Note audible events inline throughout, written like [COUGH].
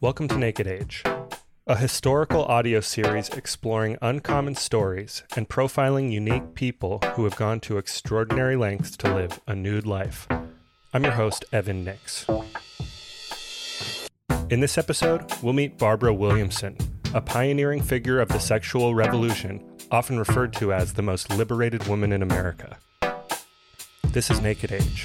Welcome to Naked Age, a historical audio series exploring uncommon stories and profiling unique people who have gone to extraordinary lengths to live a nude life. I'm your host, Evan Nix. In this episode, we'll meet Barbara Williamson, a pioneering figure of the sexual revolution, often referred to as the most liberated woman in America. This is Naked Age.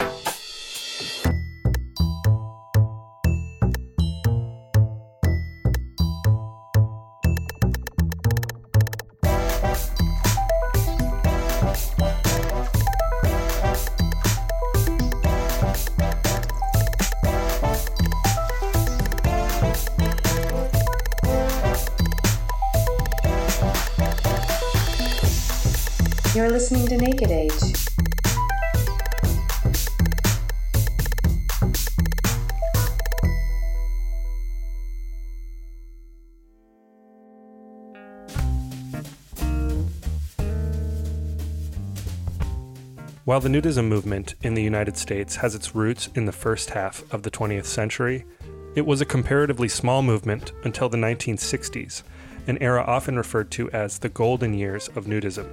While the nudism movement in the United States has its roots in the first half of the 20th century, it was a comparatively small movement until the 1960s, an era often referred to as the golden years of nudism.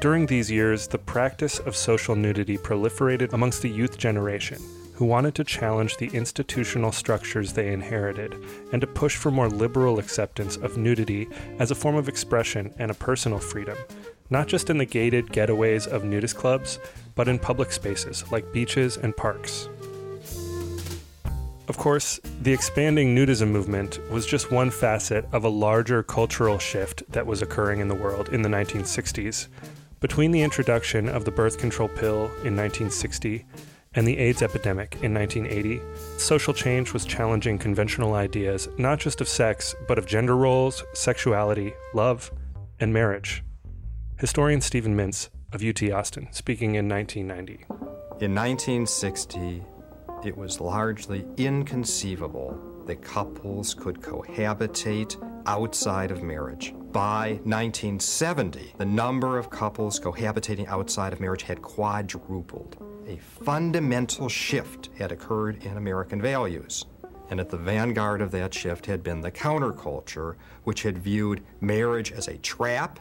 During these years, the practice of social nudity proliferated amongst the youth generation, who wanted to challenge the institutional structures they inherited and to push for more liberal acceptance of nudity as a form of expression and a personal freedom, not just in the gated getaways of nudist clubs, but in public spaces like beaches and parks. Of course, the expanding nudism movement was just one facet of a larger cultural shift that was occurring in the world in the 1960s. Between the introduction of the birth control pill in 1960 and the AIDS epidemic in 1980, social change was challenging conventional ideas not just of sex, but of gender roles, sexuality, love, and marriage. Historian Steven Mintz of UT Austin, speaking in 1990. In 1960, it was largely inconceivable that couples could cohabitate outside of marriage. By 1970, the number of couples cohabitating outside of marriage had quadrupled. A fundamental shift had occurred in American values. And at the vanguard of that shift had been the counterculture, which had viewed marriage as a trap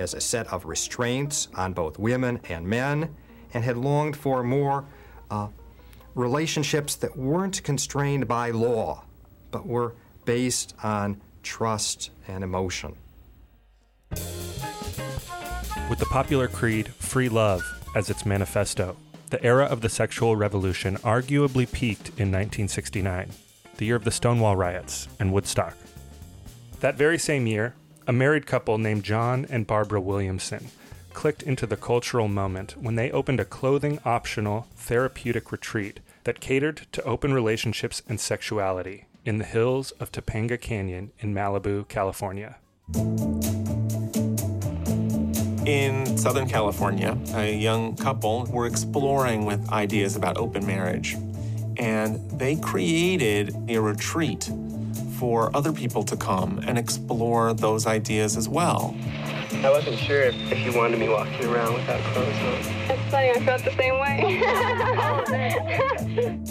as a set of restraints on both women and men, and had longed for more uh, relationships that weren't constrained by law, but were based on trust and emotion. With the popular creed Free Love as its manifesto, the era of the sexual revolution arguably peaked in 1969, the year of the Stonewall riots and Woodstock. That very same year, a married couple named John and Barbara Williamson clicked into the cultural moment when they opened a clothing optional therapeutic retreat that catered to open relationships and sexuality in the hills of Topanga Canyon in Malibu, California. In Southern California, a young couple were exploring with ideas about open marriage, and they created a retreat for other people to come and explore those ideas as well. I wasn't sure if, if you wanted me walking around without clothes on. It's funny, I felt the same way.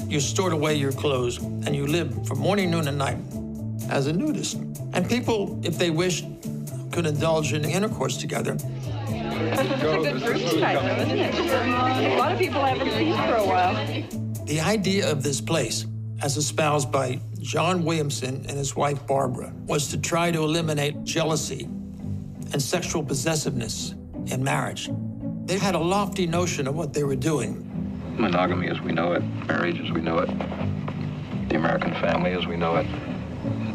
[LAUGHS] you stored away your clothes and you lived from morning, noon, and night as a nudist. And people, if they wished, could indulge in intercourse together. It's a good group type, though, isn't it? A lot of people haven't seen for a while. The idea of this place, as espoused by John Williamson and his wife Barbara, was to try to eliminate jealousy and sexual possessiveness in marriage. They had a lofty notion of what they were doing. Monogamy as we know it, marriage as we know it, the American family as we know it,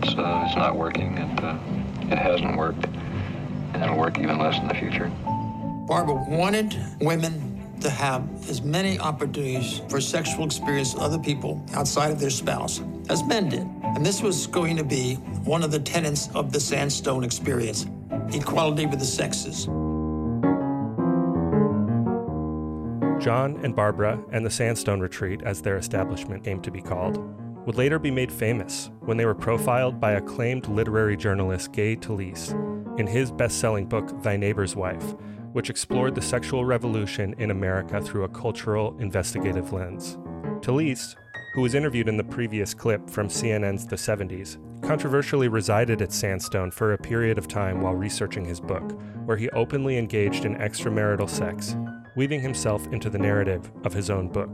it's, uh, it's not working. It, uh, it hasn't worked, and it'll work even less in the future. Barbara wanted women to have as many opportunities for sexual experience with other people outside of their spouse as men did. And this was going to be one of the tenets of the Sandstone experience equality with the sexes. John and Barbara and the Sandstone Retreat, as their establishment came to be called, would later be made famous when they were profiled by acclaimed literary journalist Gay Talese in his best selling book, Thy Neighbor's Wife, which explored the sexual revolution in America through a cultural investigative lens. Talese, who was interviewed in the previous clip from CNN's The 70s, controversially resided at Sandstone for a period of time while researching his book, where he openly engaged in extramarital sex, weaving himself into the narrative of his own book.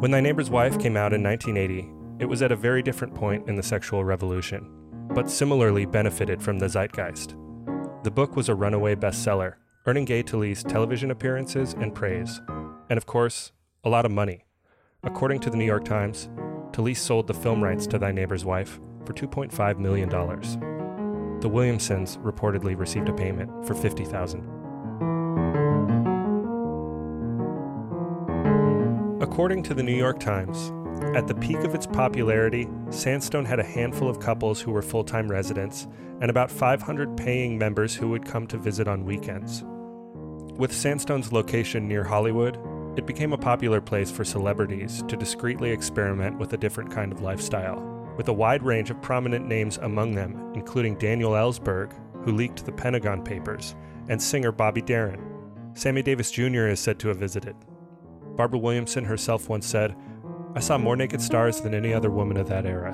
When Thy Neighbor's Wife came out in 1980, it was at a very different point in the sexual revolution, but similarly benefited from the zeitgeist. The book was a runaway bestseller, earning Gay Talese television appearances and praise, and of course, a lot of money. According to the New York Times, Talese sold the film rights to Thy Neighbor's Wife for $2.5 million. The Williamsons reportedly received a payment for 50000 According to the New York Times, at the peak of its popularity, Sandstone had a handful of couples who were full time residents and about 500 paying members who would come to visit on weekends. With Sandstone's location near Hollywood, it became a popular place for celebrities to discreetly experiment with a different kind of lifestyle, with a wide range of prominent names among them, including Daniel Ellsberg, who leaked the Pentagon Papers, and singer Bobby Darin. Sammy Davis Jr. is said to have visited. Barbara Williamson herself once said, I saw more naked stars than any other woman of that era.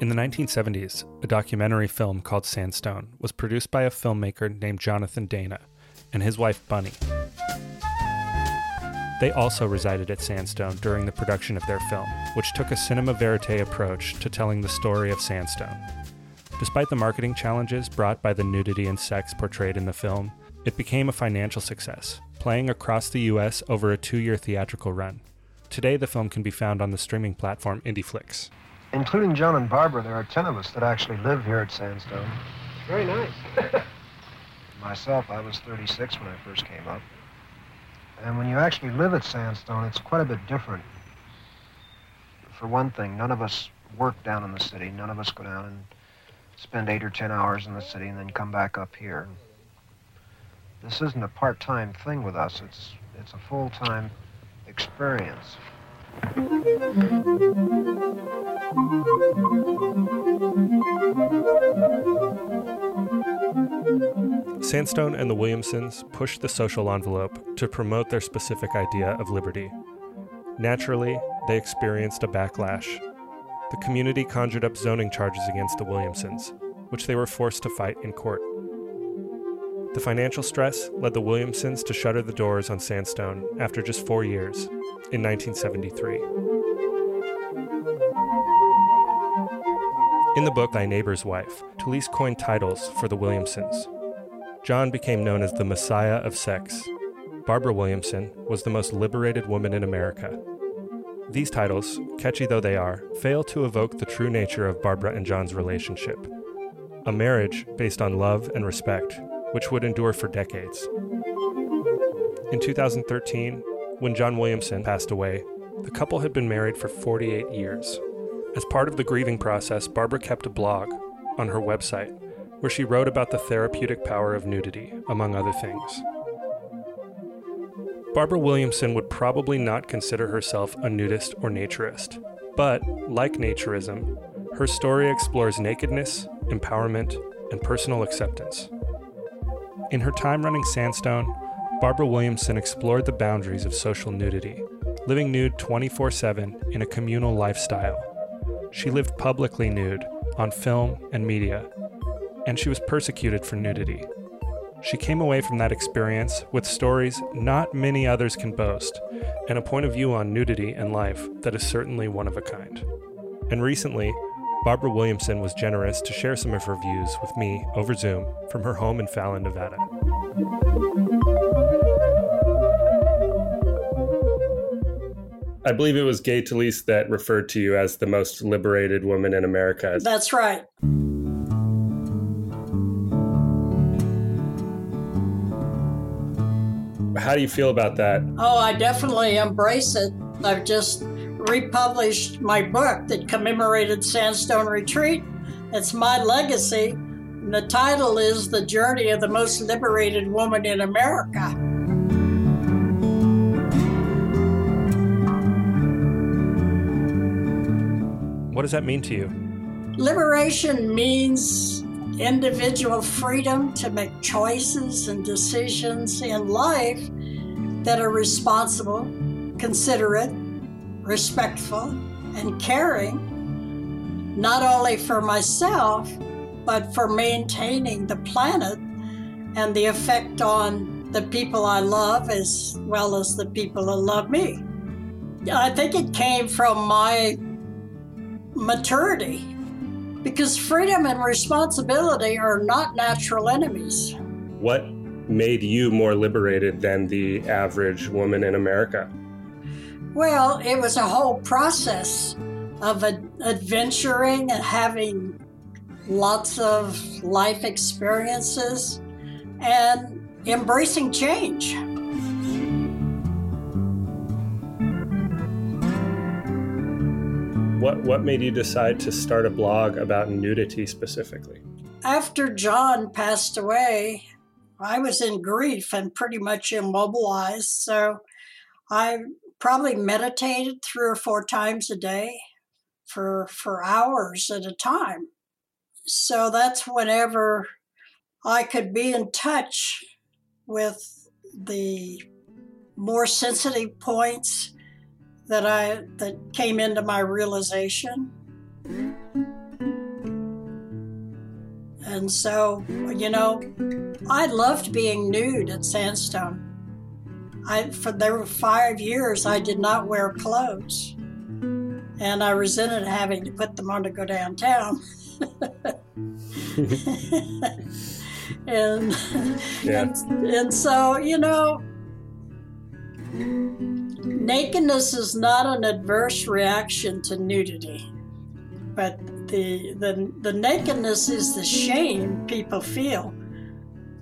In the 1970s, a documentary film called Sandstone was produced by a filmmaker named Jonathan Dana and his wife Bunny. They also resided at Sandstone during the production of their film, which took a cinema verite approach to telling the story of Sandstone. Despite the marketing challenges brought by the nudity and sex portrayed in the film, it became a financial success, playing across the US over a two year theatrical run. Today, the film can be found on the streaming platform IndieFlix. Including John and Barbara, there are 10 of us that actually live here at Sandstone. Very nice. [LAUGHS] Myself, I was 36 when I first came up. And when you actually live at Sandstone, it's quite a bit different. For one thing, none of us work down in the city. None of us go down and spend eight or ten hours in the city and then come back up here. This isn't a part-time thing with us. It's it's a full-time experience. Sandstone and the Williamsons pushed the social envelope to promote their specific idea of liberty. Naturally, they experienced a backlash. The community conjured up zoning charges against the Williamsons, which they were forced to fight in court. The financial stress led the Williamsons to shutter the doors on Sandstone after just four years, in 1973. In the book Thy Neighbor's Wife, Talese coined titles for the Williamsons. John became known as the Messiah of Sex. Barbara Williamson was the most liberated woman in America. These titles, catchy though they are, fail to evoke the true nature of Barbara and John's relationship a marriage based on love and respect, which would endure for decades. In 2013, when John Williamson passed away, the couple had been married for 48 years. As part of the grieving process, Barbara kept a blog on her website where she wrote about the therapeutic power of nudity, among other things. Barbara Williamson would probably not consider herself a nudist or naturist, but, like naturism, her story explores nakedness, empowerment, and personal acceptance. In her time running Sandstone, Barbara Williamson explored the boundaries of social nudity, living nude 24 7 in a communal lifestyle. She lived publicly nude on film and media, and she was persecuted for nudity. She came away from that experience with stories not many others can boast, and a point of view on nudity and life that is certainly one of a kind. And recently, Barbara Williamson was generous to share some of her views with me over Zoom from her home in Fallon, Nevada. I believe it was Gay Talese that referred to you as the most liberated woman in America. That's right. How do you feel about that? Oh, I definitely embrace it. I've just republished my book that commemorated Sandstone Retreat. It's my legacy. And the title is The Journey of the Most Liberated Woman in America. What does that mean to you? Liberation means individual freedom to make choices and decisions in life that are responsible, considerate, respectful, and caring, not only for myself, but for maintaining the planet and the effect on the people I love as well as the people who love me. I think it came from my maturity because freedom and responsibility are not natural enemies. What made you more liberated than the average woman in America? Well, it was a whole process of adventuring and having lots of life experiences and embracing change. What, what made you decide to start a blog about nudity specifically? After John passed away, I was in grief and pretty much immobilized. So I probably meditated three or four times a day for, for hours at a time. So that's whenever I could be in touch with the more sensitive points that I that came into my realization. And so, you know, I loved being nude at Sandstone. I for there were five years I did not wear clothes. And I resented having to put them on to go downtown. [LAUGHS] and, yeah. and and so, you know, Nakedness is not an adverse reaction to nudity, but the, the, the nakedness is the shame people feel.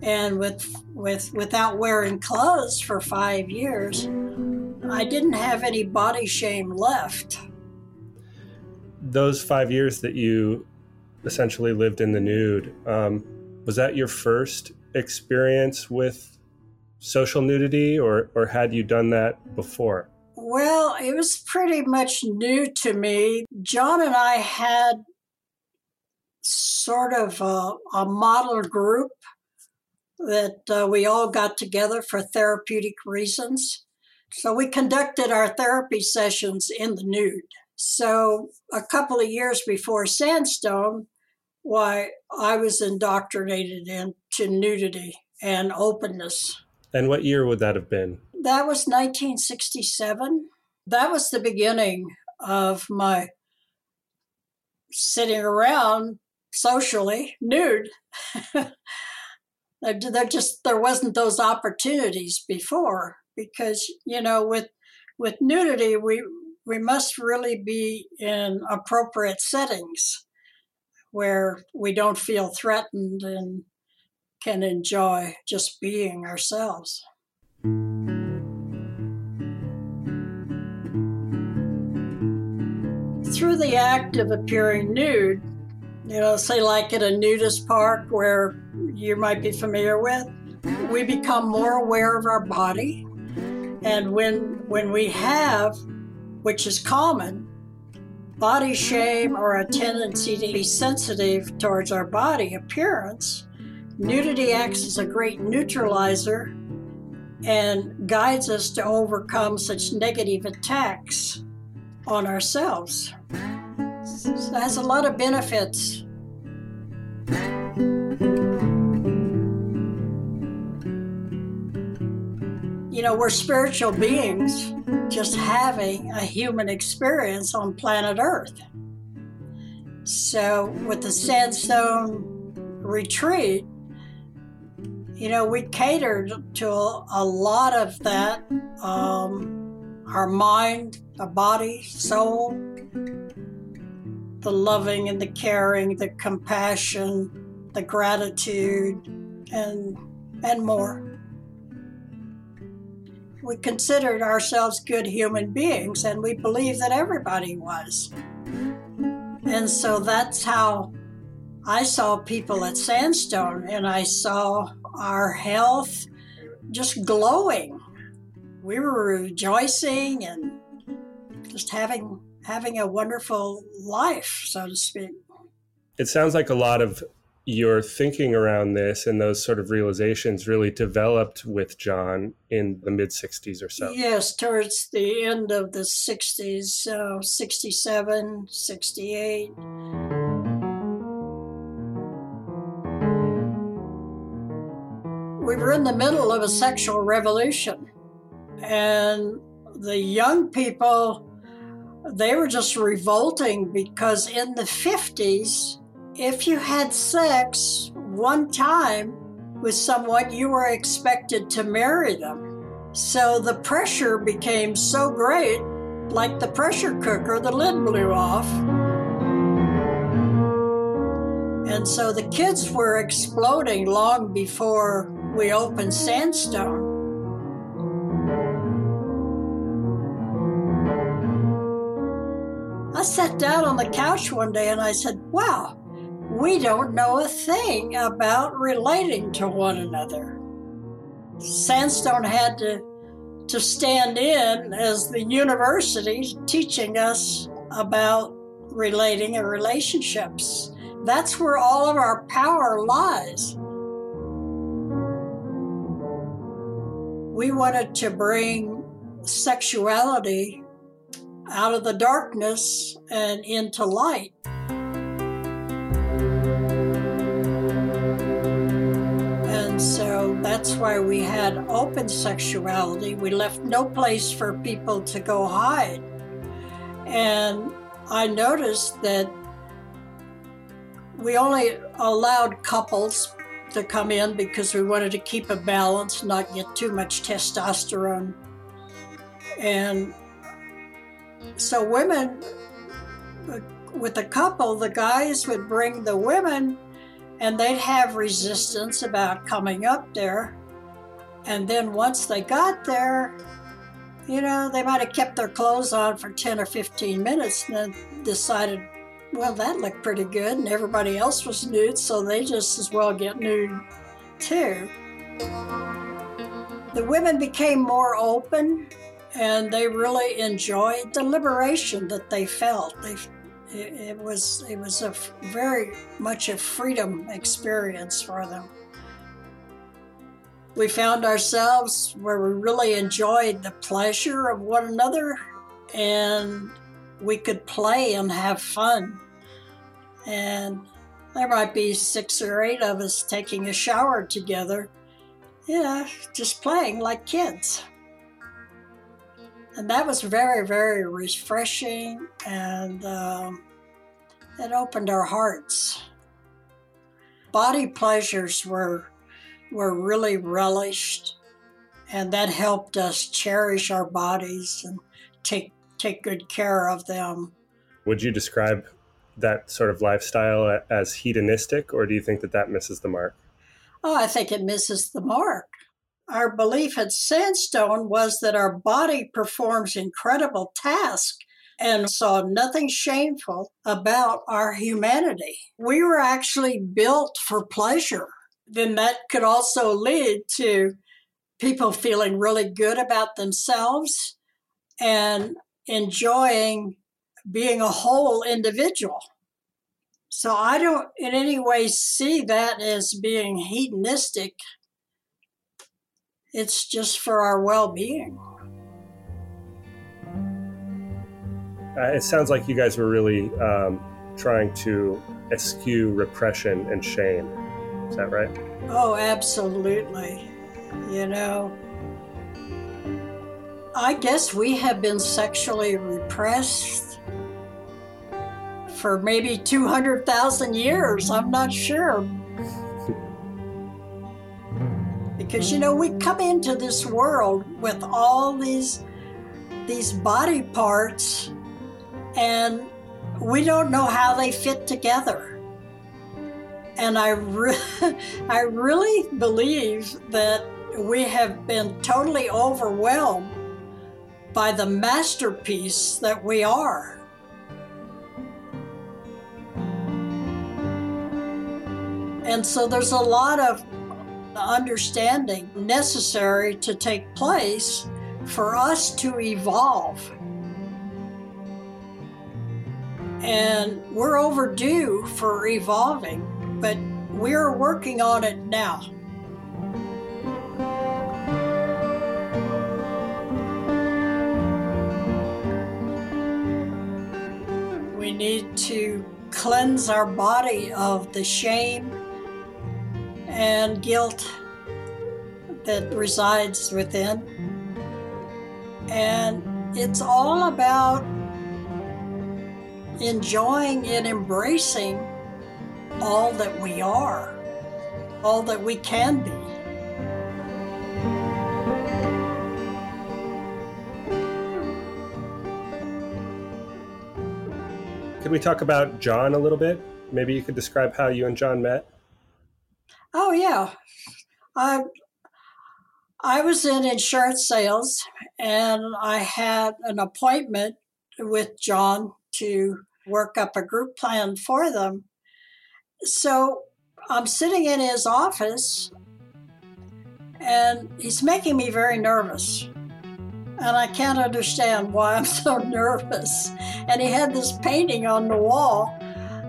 And with, with, without wearing clothes for five years, I didn't have any body shame left. Those five years that you essentially lived in the nude, um, was that your first experience with social nudity, or, or had you done that before? Well, it was pretty much new to me. John and I had sort of a, a model group that uh, we all got together for therapeutic reasons. So we conducted our therapy sessions in the nude. So a couple of years before Sandstone, why I was indoctrinated into nudity and openness. And what year would that have been? that was 1967. That was the beginning of my sitting around socially nude. [LAUGHS] there just there wasn't those opportunities before because you know with with nudity we we must really be in appropriate settings where we don't feel threatened and can enjoy just being ourselves. through the act of appearing nude, you know, say like at a nudist park where you might be familiar with, we become more aware of our body. And when when we have, which is common, body shame or a tendency to be sensitive towards our body appearance, nudity acts as a great neutralizer and guides us to overcome such negative attacks on ourselves. So it has a lot of benefits. You know, we're spiritual beings just having a human experience on planet Earth. So, with the sandstone retreat, you know, we catered to a, lot of that um, our mind, our body, soul, the loving and the caring, the compassion, the gratitude, and and more. We considered ourselves good human beings, and we believed that everybody was. And so that's how I saw people at Sandstone, and I saw our health just glowing. We were rejoicing and just having having a wonderful life, so to speak. It sounds like a lot of your thinking around this and those sort of realizations really developed with John in the mid 60s or so. Yes, towards the end of the 60s, uh, 67, 68. We were in the middle of a sexual revolution, and the young people, they were just revolting because in the 50s, if you had sex one time with someone, you were expected to marry them. So the pressure became so great, like the pressure cooker, the lid blew off. And so the kids were exploding long before we opened Sandstone. I sat down on the couch one day and I said, Wow, we don't know a thing about relating to one another. Sandstone had to, to stand in as the university teaching us about relating and relationships. That's where all of our power lies. We wanted to bring sexuality out of the darkness and into light. And so that's why we had open sexuality. We left no place for people to go hide. And I noticed that we only allowed couples to come in because we wanted to keep a balance, not get too much testosterone. And so, women, with a couple, the guys would bring the women and they'd have resistance about coming up there. And then once they got there, you know, they might have kept their clothes on for 10 or 15 minutes and then decided, well, that looked pretty good. And everybody else was nude, so they just as well get nude too. The women became more open and they really enjoyed the liberation that they felt. They it, it was it was a very much a freedom experience for them. We found ourselves where we really enjoyed the pleasure of one another, and we could play and have fun. And there might be six or eight of us taking a shower together, yeah, just playing like kids. And that was very, very refreshing and um, it opened our hearts. Body pleasures were, were really relished and that helped us cherish our bodies and take, take good care of them. Would you describe that sort of lifestyle as hedonistic, or do you think that that misses the mark? Oh, I think it misses the mark. Our belief at Sandstone was that our body performs incredible tasks and saw nothing shameful about our humanity. We were actually built for pleasure. Then that could also lead to people feeling really good about themselves and enjoying being a whole individual. So I don't in any way see that as being hedonistic it's just for our well being. Uh, it sounds like you guys were really um, trying to eschew repression and shame. Is that right? Oh, absolutely. You know, I guess we have been sexually repressed for maybe 200,000 years. I'm not sure. because you know we come into this world with all these these body parts and we don't know how they fit together and i re- [LAUGHS] i really believe that we have been totally overwhelmed by the masterpiece that we are and so there's a lot of understanding necessary to take place for us to evolve. And we're overdue for evolving, but we're working on it now. We need to cleanse our body of the shame and guilt that resides within. And it's all about enjoying and embracing all that we are, all that we can be. Could we talk about John a little bit? Maybe you could describe how you and John met. Oh yeah, I I was in insurance sales, and I had an appointment with John to work up a group plan for them. So I'm sitting in his office, and he's making me very nervous. And I can't understand why I'm [LAUGHS] so nervous. And he had this painting on the wall,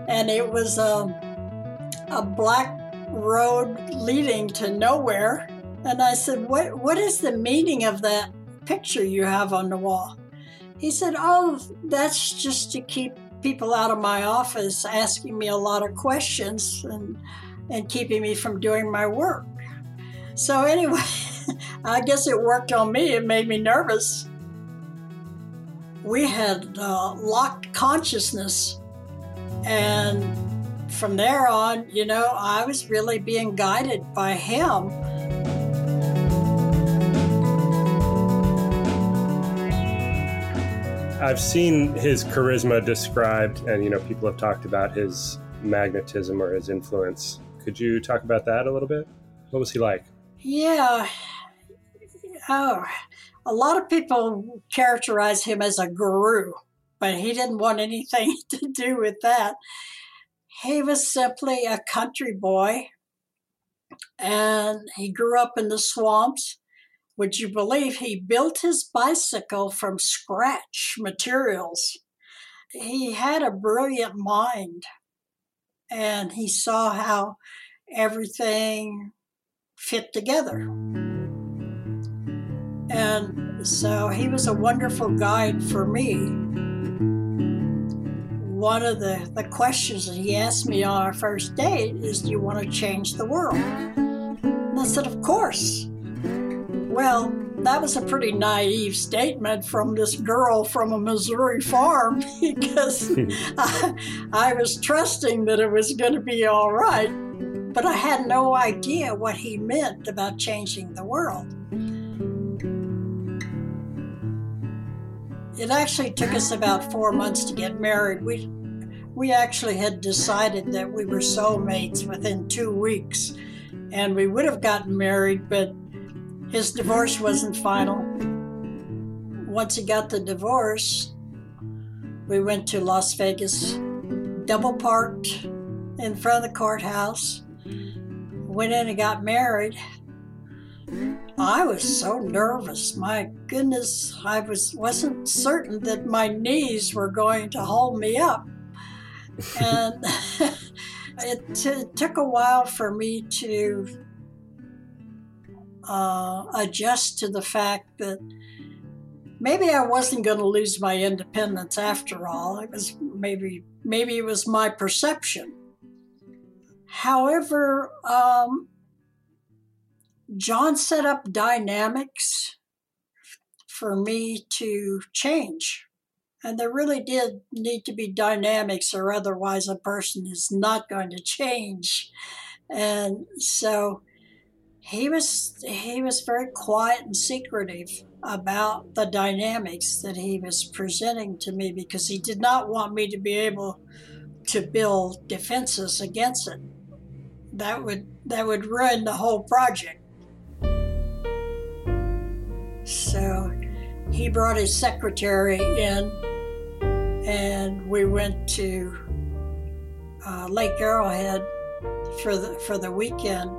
and it was a, a black road leading to nowhere. And I said, what, what is the meaning of that picture you have on the wall? He said, Oh, that's just to keep people out of my office asking me a lot of questions and, and keeping me from doing my work. So, anyway, [LAUGHS] I guess it worked on me. It made me nervous. We had uh, locked consciousness. And from there on, you know, I was really being guided by him. I've seen his charisma described, and you know, people have talked about his magnetism or his influence. Could you talk about that a little bit? What was he like? Yeah. Oh, a lot of people characterize him as a guru, but he didn't want anything [LAUGHS] to do with that. He was simply uh, a country boy, and he grew up in the swamps would you believe he built his bicycle from scratch materials? He had a brilliant mind and he saw how everything fit together. And so he was a wonderful guide for me. One of the, the questions that he asked me on our first date is Do you want to change the world? And I said, Of course. Well, that was a pretty naive statement from this girl from a Missouri farm [LAUGHS] because [LAUGHS] I, I was trusting that it was going to be all right. But I had no idea what he meant about changing the world. It actually took us about four months to get married. We, we actually had decided that we were soulmates within two weeks, and we would have gotten married, but his divorce wasn't final. Once he got the divorce, we went to Las Vegas, double parked in front of the courthouse, went in and got married. I was so nervous. My goodness, I was wasn't certain that my knees were going to hold me up. And [LAUGHS] it, t- it took a while for me to uh, adjust to the fact that maybe I wasn't going to lose my independence after all. It was maybe maybe it was my perception. However, um, John set up dynamics for me to change. And there really did need to be dynamics, or otherwise, a person is not going to change. And so he was he was very quiet and secretive about the dynamics that he was presenting to me because he did not want me to be able to build defenses against it. That would that would ruin the whole project. So he brought his secretary in and we went to uh, Lake Arrowhead for the for the weekend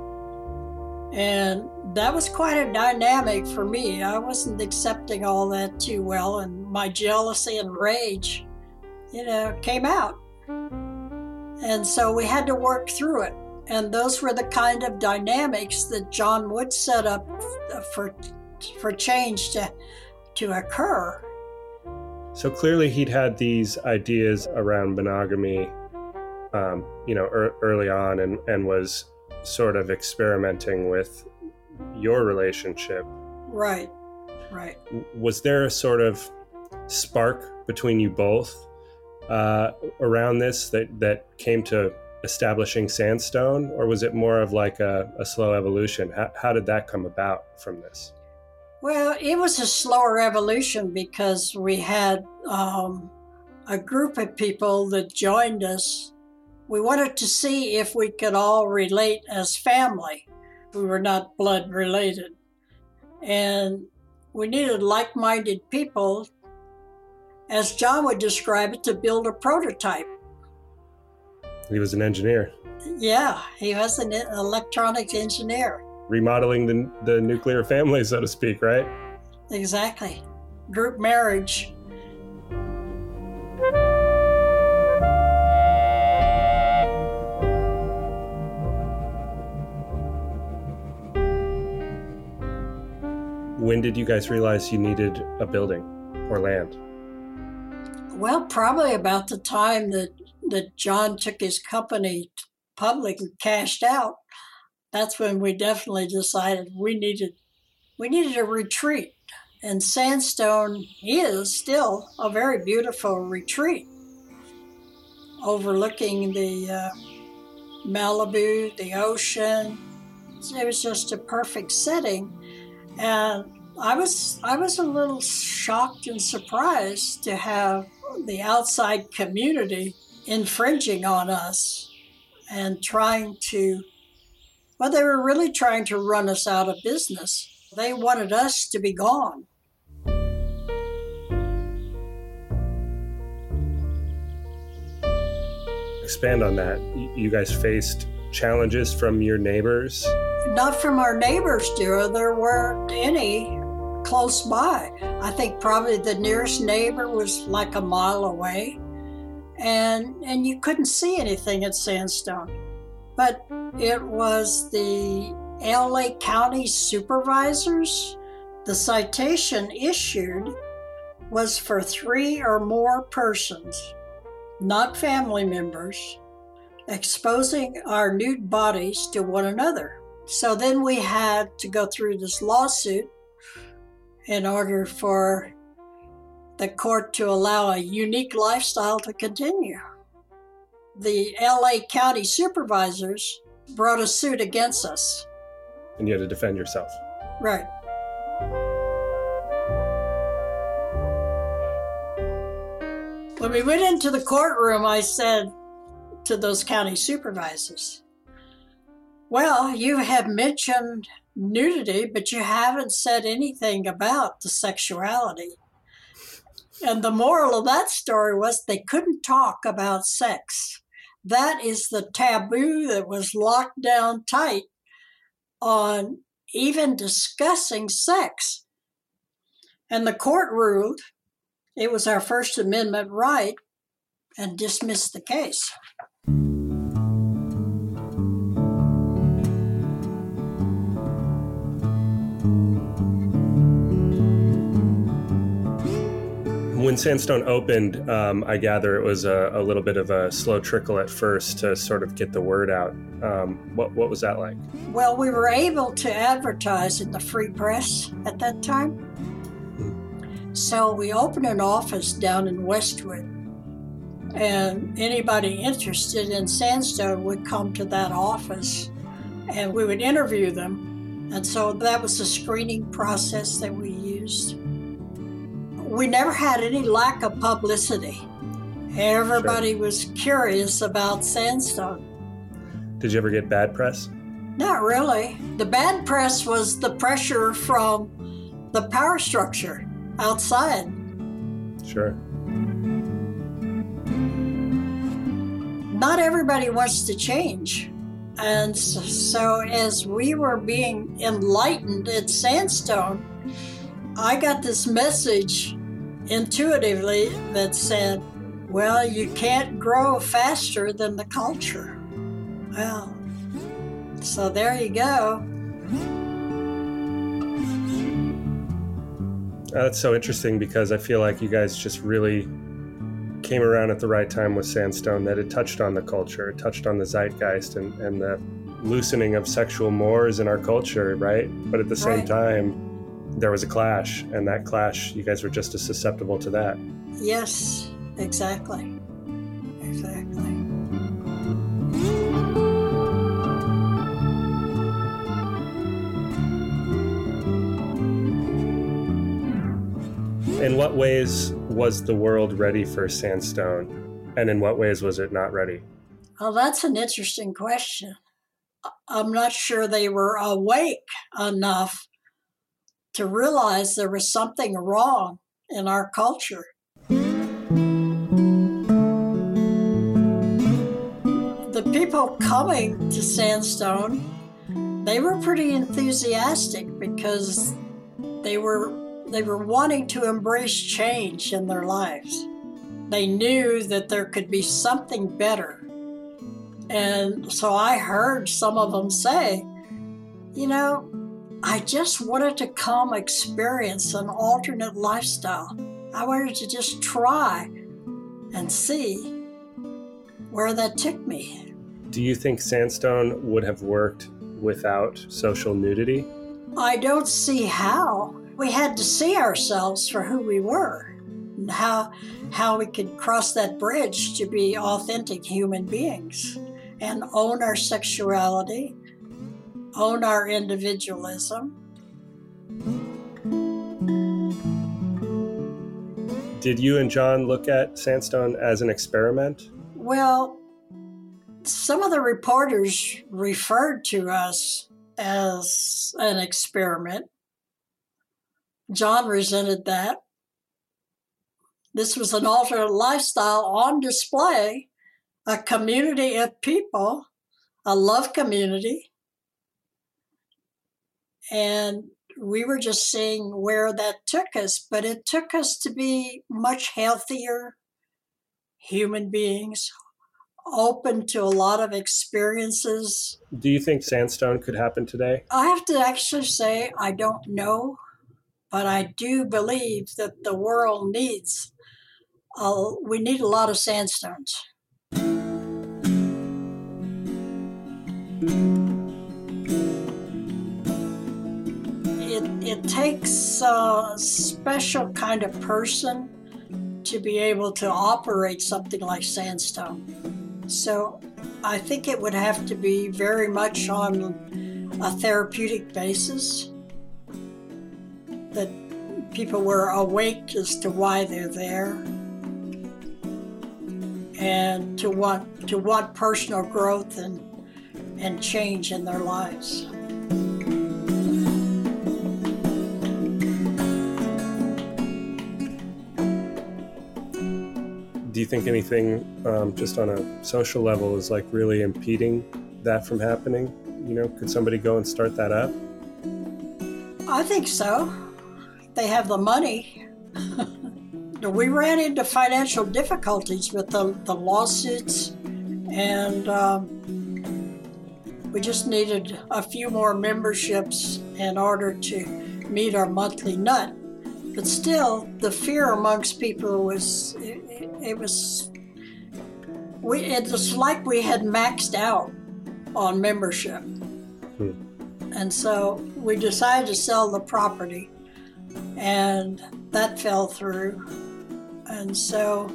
and that was quite a dynamic for me. I wasn't accepting all that too well, and my jealousy and rage you know, came out. And so we had to work through it. And those were the kind of dynamics that John would set up for, for change to, to occur. So clearly, he'd had these ideas around monogamy, um, you know, er- early on, and, and was sort of experimenting with your relationship. Right, right. Was there a sort of spark between you both uh, around this that, that came to establishing sandstone, or was it more of like a, a slow evolution? How, how did that come about from this? Well, it was a slower evolution because we had um, a group of people that joined us. We wanted to see if we could all relate as family. We were not blood related. And we needed like minded people as John would describe it, to build a prototype. He was an engineer. Yeah, he was an electronics engineer. Remodeling the, the nuclear family, so to speak, right? Exactly. Group marriage. When did you guys realize you needed a building or land? Well, probably about the time that that John took his company public and cashed out. That's when we definitely decided we needed we needed a retreat. And Sandstone is still a very beautiful retreat, overlooking the uh, Malibu, the ocean. It was just a perfect setting, and I was I was a little shocked and surprised to have the outside community infringing on us and trying to, well, they were really trying to run us out of business. They wanted us to be gone. Expand on that. You guys faced challenges from your neighbors? Not from our neighbors, dear. There weren't any close by. I think probably the nearest neighbor was like a mile away, and and you couldn't see anything at Sandstone. But it was the LA County supervisors. The citation issued was for three or more persons, not family members, exposing our nude bodies to one another. So then we had to go through this lawsuit in order for the court to allow a unique lifestyle to continue. The LA County supervisors brought a suit against us. And you had to defend yourself. Right. When we went into the courtroom, I said to those county supervisors, Well, you have mentioned nudity, but you haven't said anything about the sexuality. And the moral of that story was they couldn't talk about sex. That is the taboo that was locked down tight on even discussing sex. And the court ruled it was our First Amendment right and dismissed the case. Sandstone opened, um, I gather it was a, a, little bit of a slow trickle at first to sort of get the word out. Um, what, what was that like? Well, we were able to advertise in the free press at that time. So we opened an office down in Westwood, and anybody interested in Sandstone would come to that office and we would interview them. And so that was the screening process that we used we never had any lack of publicity. Everybody sure. was curious about sandstone. Did you ever get bad press? Not really. The bad press was the pressure from the power structure outside. Sure. Not everybody wants to change. And so, as we were being enlightened at Sandstone, I got this message intuitively that said, Well, you can't grow faster than the culture. Well, so there you go. Uh, that's so interesting because I feel like you guys just really came around at the right time with Sandstone, that it touched on the culture, it touched on the zeitgeist and, and the loosening of sexual mores in our culture, right? But at the same Right. time, there was a clash, and that clash, you guys were just as susceptible to that. Yes, exactly. Exactly. In what ways was the world ready for Sandstone, and in what ways was it not ready? Well, that's an interesting question. I'm not sure they were awake enough to realize there was something wrong in our culture. The people coming to Sandstone, they were pretty enthusiastic because they were they were wanting to embrace change in their lives. They knew that there could be something better. And so I heard some of them say, you know, I just wanted to come experience an alternate lifestyle. I wanted to just try and see where that took me. Do you think Sandstone would have worked without social nudity? I don't see how. We had to see ourselves for who we were, and how how we could cross that bridge to be authentic human beings and own our sexuality, own our individualism. Did you and John look at Sandstone as an experiment? Well, some of the reporters referred to us as an experiment. John resented that. This was an alternate lifestyle on display, a community of people, a love community. And we were just seeing where that took us, but it took us to be much healthier human beings, open to a lot of experiences. Do you think Sandstone could happen today? I have to actually say, I don't know, but I do believe that the world needs, uh, we need a lot of sandstones. It, takes a special kind of person to be able to operate something like sandstone. So I think it would have to be very much on a therapeutic basis that people were awake as to why they're there and to want to want personal growth and and change in their lives. Think anything um, just on a social level is like really impeding that from happening? You know, could somebody go and start that up? I think so. They have the money. [LAUGHS] we ran into financial difficulties with the, the lawsuits, and um, we just needed a few more memberships in order to meet our monthly nut. But still, the fear amongst people was it, it, it was we it's like we had maxed out on membership. Hmm. And so we decided to sell the property, and that fell through. And so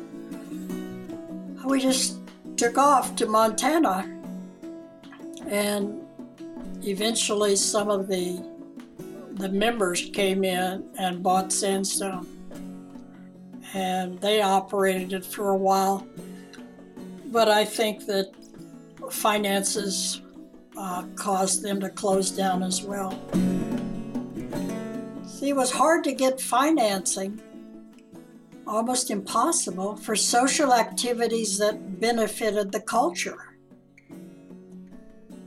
we just took off to Montana, and eventually some of the the members came in and bought Sandstone, and they operated it for a while. But I think that finances uh, caused them to close down as well. See, it was hard to get financing, almost impossible, for social activities that benefited the culture.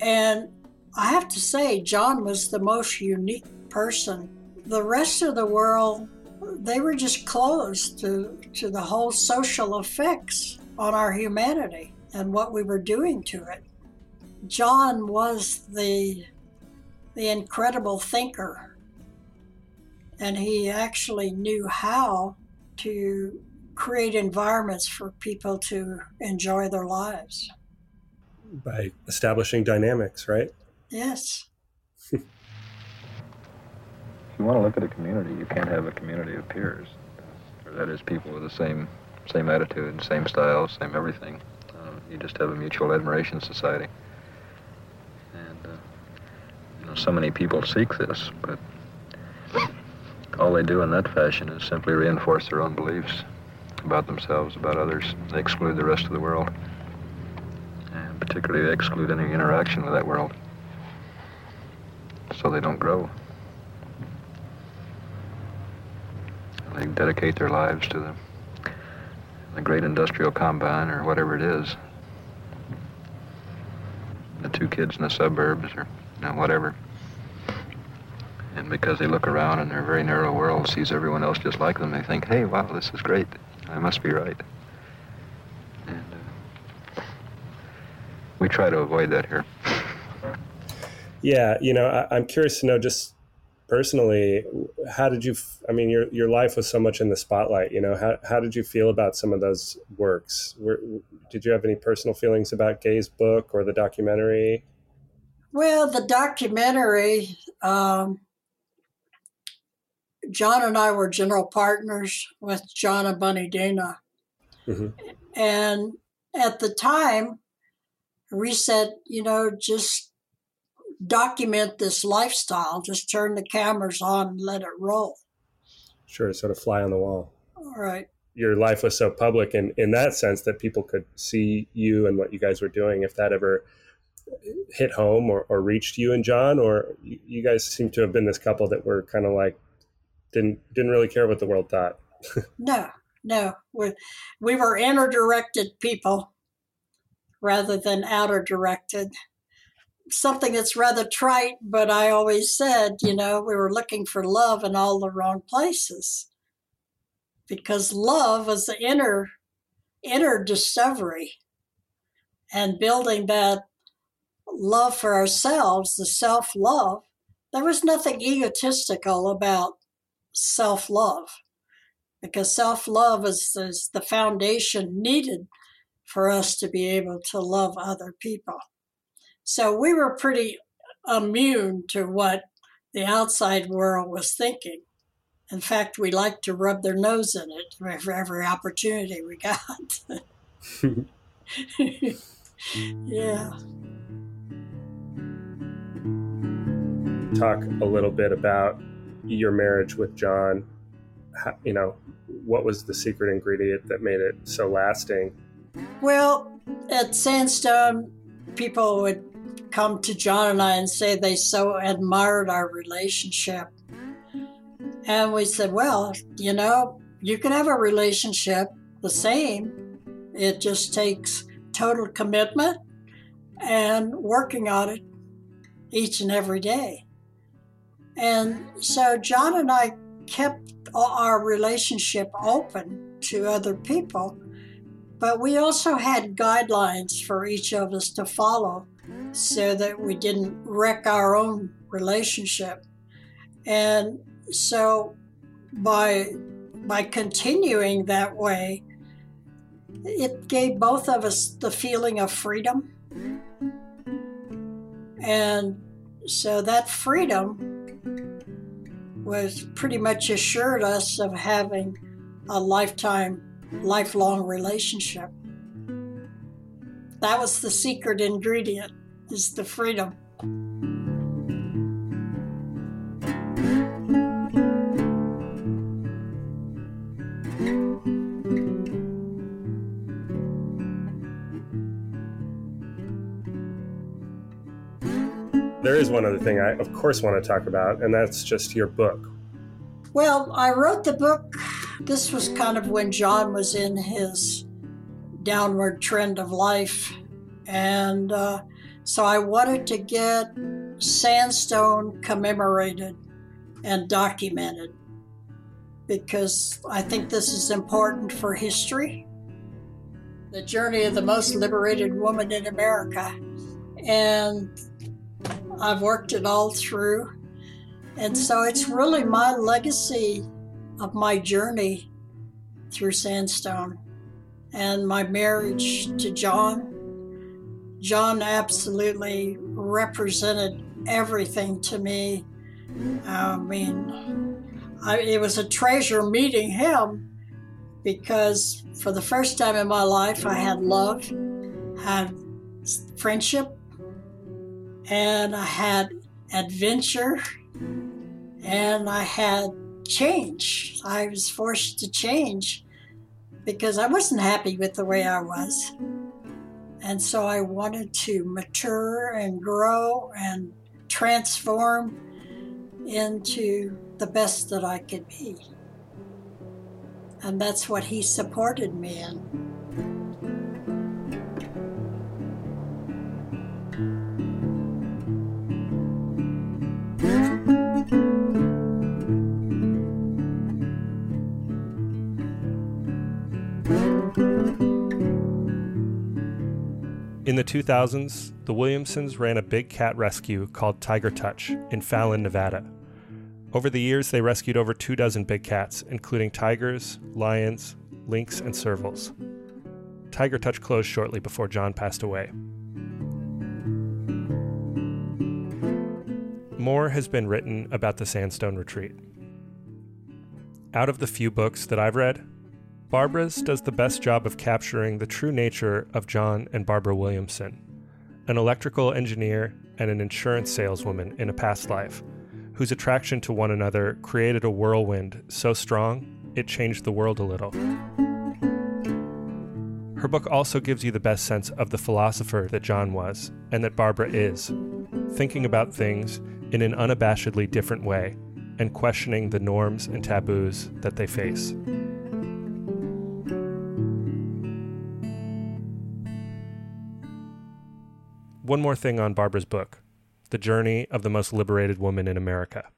And I have to say, John was the most unique person. The rest of the world they were just closed to, to the whole social effects on our humanity and what we were doing to it. John was the, the incredible thinker, and he actually knew how to create environments for people to enjoy their lives. By establishing dynamics, right? Yes. if you want to look at a community, you can't have a community of peers. That is, people with the same same attitude, same style, same everything. Uh, you just have a mutual admiration society. And uh, you know, so many people seek this, but all they do in that fashion is simply reinforce their own beliefs about themselves, about others. They exclude the rest of the world. And particularly they exclude any interaction with that world. So they don't grow. They dedicate their lives to the, the great industrial combine or whatever it is. The two kids in the suburbs or you know, whatever. And because they look around in their very narrow world, sees everyone else just like them, they think, hey, wow, this is great. I must be right. And uh, we try to avoid that here. Yeah, you know, I, I'm curious to know just personally, how did you? f- I mean, your your life was so much in the spotlight. You know, how how did you feel about some of those works? Were, did you have any personal feelings about Gay's book or the documentary? Well, the documentary, um, John and I were general partners with John and Bunny Dana. Mhm. And at the time, we said, you know, just document this lifestyle, just turn the cameras on and let it roll. Sure, sort of fly on the wall. All right. Your life was so public, in in that sense, that people could see you and what you guys were doing. If that ever hit home or, or reached you and John, or you, you guys seem to have been this couple that were kind of like didn't didn't really care what the world thought. [LAUGHS] No, no. We, we were inner directed people rather than outer directed. Something that's rather trite, but I always said, you know, we were looking for love in all the wrong places. Because love is the inner inner discovery and building that love for ourselves, the self love. There was nothing egotistical about self love because self love is, is the foundation needed for us to be able to love other people. So we were pretty immune to what the outside world was thinking. In fact, we liked to rub their nose in it for every opportunity we got. [LAUGHS] yeah. Talk a little bit about your marriage with John. How, you know, what was the secret ingredient that made it so lasting? Well, at Sandstone, people would come to John and I and say they so admired our relationship. And we said, well, you know, you can have a relationship the same. It just takes total commitment and working on it each and every day. And so John and I kept our relationship open to other people, but we also had guidelines for each of us to follow so that we didn't wreck our own relationship. And so by by continuing that way, it gave both of us the feeling of freedom. And so that freedom was pretty much assured us of having a lifetime, lifelong relationship. That was the secret ingredient, is the freedom. There is one other thing I, of course, want to talk about, and that's just your book. Well, I wrote the book. This was kind of when John was in his downward trend of life. And uh, so I wanted to get Sandstone commemorated and documented. because I think this is important for history. The journey of the most liberated woman in America. And I've worked it all through. And so it's really my legacy of my journey through Sandstone and my marriage to John. John absolutely represented everything to me. I mean, I, it was a treasure meeting him because for the first time in my life, I had love, had friendship, and I had adventure, and I had change. I was forced to change because I wasn't happy with the way I was. And so I wanted to mature and grow and transform into the best that I could be. And that's what he supported me in. The 2000s, the Williamsons ran a big cat rescue called Tiger Touch in Fallon, Nevada. Over the years, they rescued over two dozen big cats, including tigers, lions, lynx, and servals. Tiger Touch closed shortly before John passed away. More has been written about the Sandstone Retreat. Out of the few books that I've read, Barbara's does the best job of capturing the true nature of John and Barbara Williamson, an electrical engineer and an insurance saleswoman in a past life, whose attraction to one another created a whirlwind so strong it changed the world a little. Her book also gives you the best sense of the philosopher that John was and that Barbara is, thinking about things in an unabashedly different way and questioning the norms and taboos that they face. One more thing on Barbara's book The Journey of the Most Liberated Woman in America.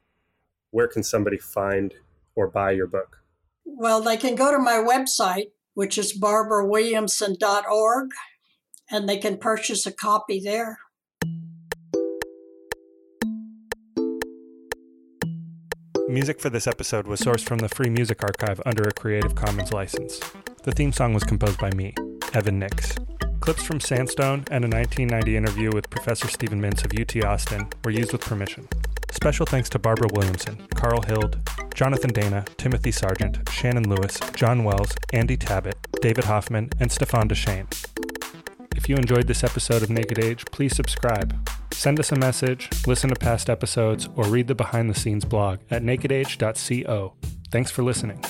Where can somebody find or buy your book? Well, they can go to my website, which is barbarawilliamson.org, and they can purchase a copy there. Music for this episode was sourced from the Free Music Archive under a Creative Commons license. The theme song was composed by me, Evan Nix. Clips from Sandstone and a 1990 interview with Professor Steven Mintz of UT Austin were used with permission. Special thanks to Barbara Williamson, Carl Hild, Jonathan Dana, Timothy Sargent, Shannon Lewis, John Wells, Andy Tabbitt, David Hoffman, and Stefan Deshane. If you enjoyed this episode of Naked Age, please subscribe. Send us a message, listen to past episodes, or read the behind the scenes blog at nakedage.co. Thanks for listening.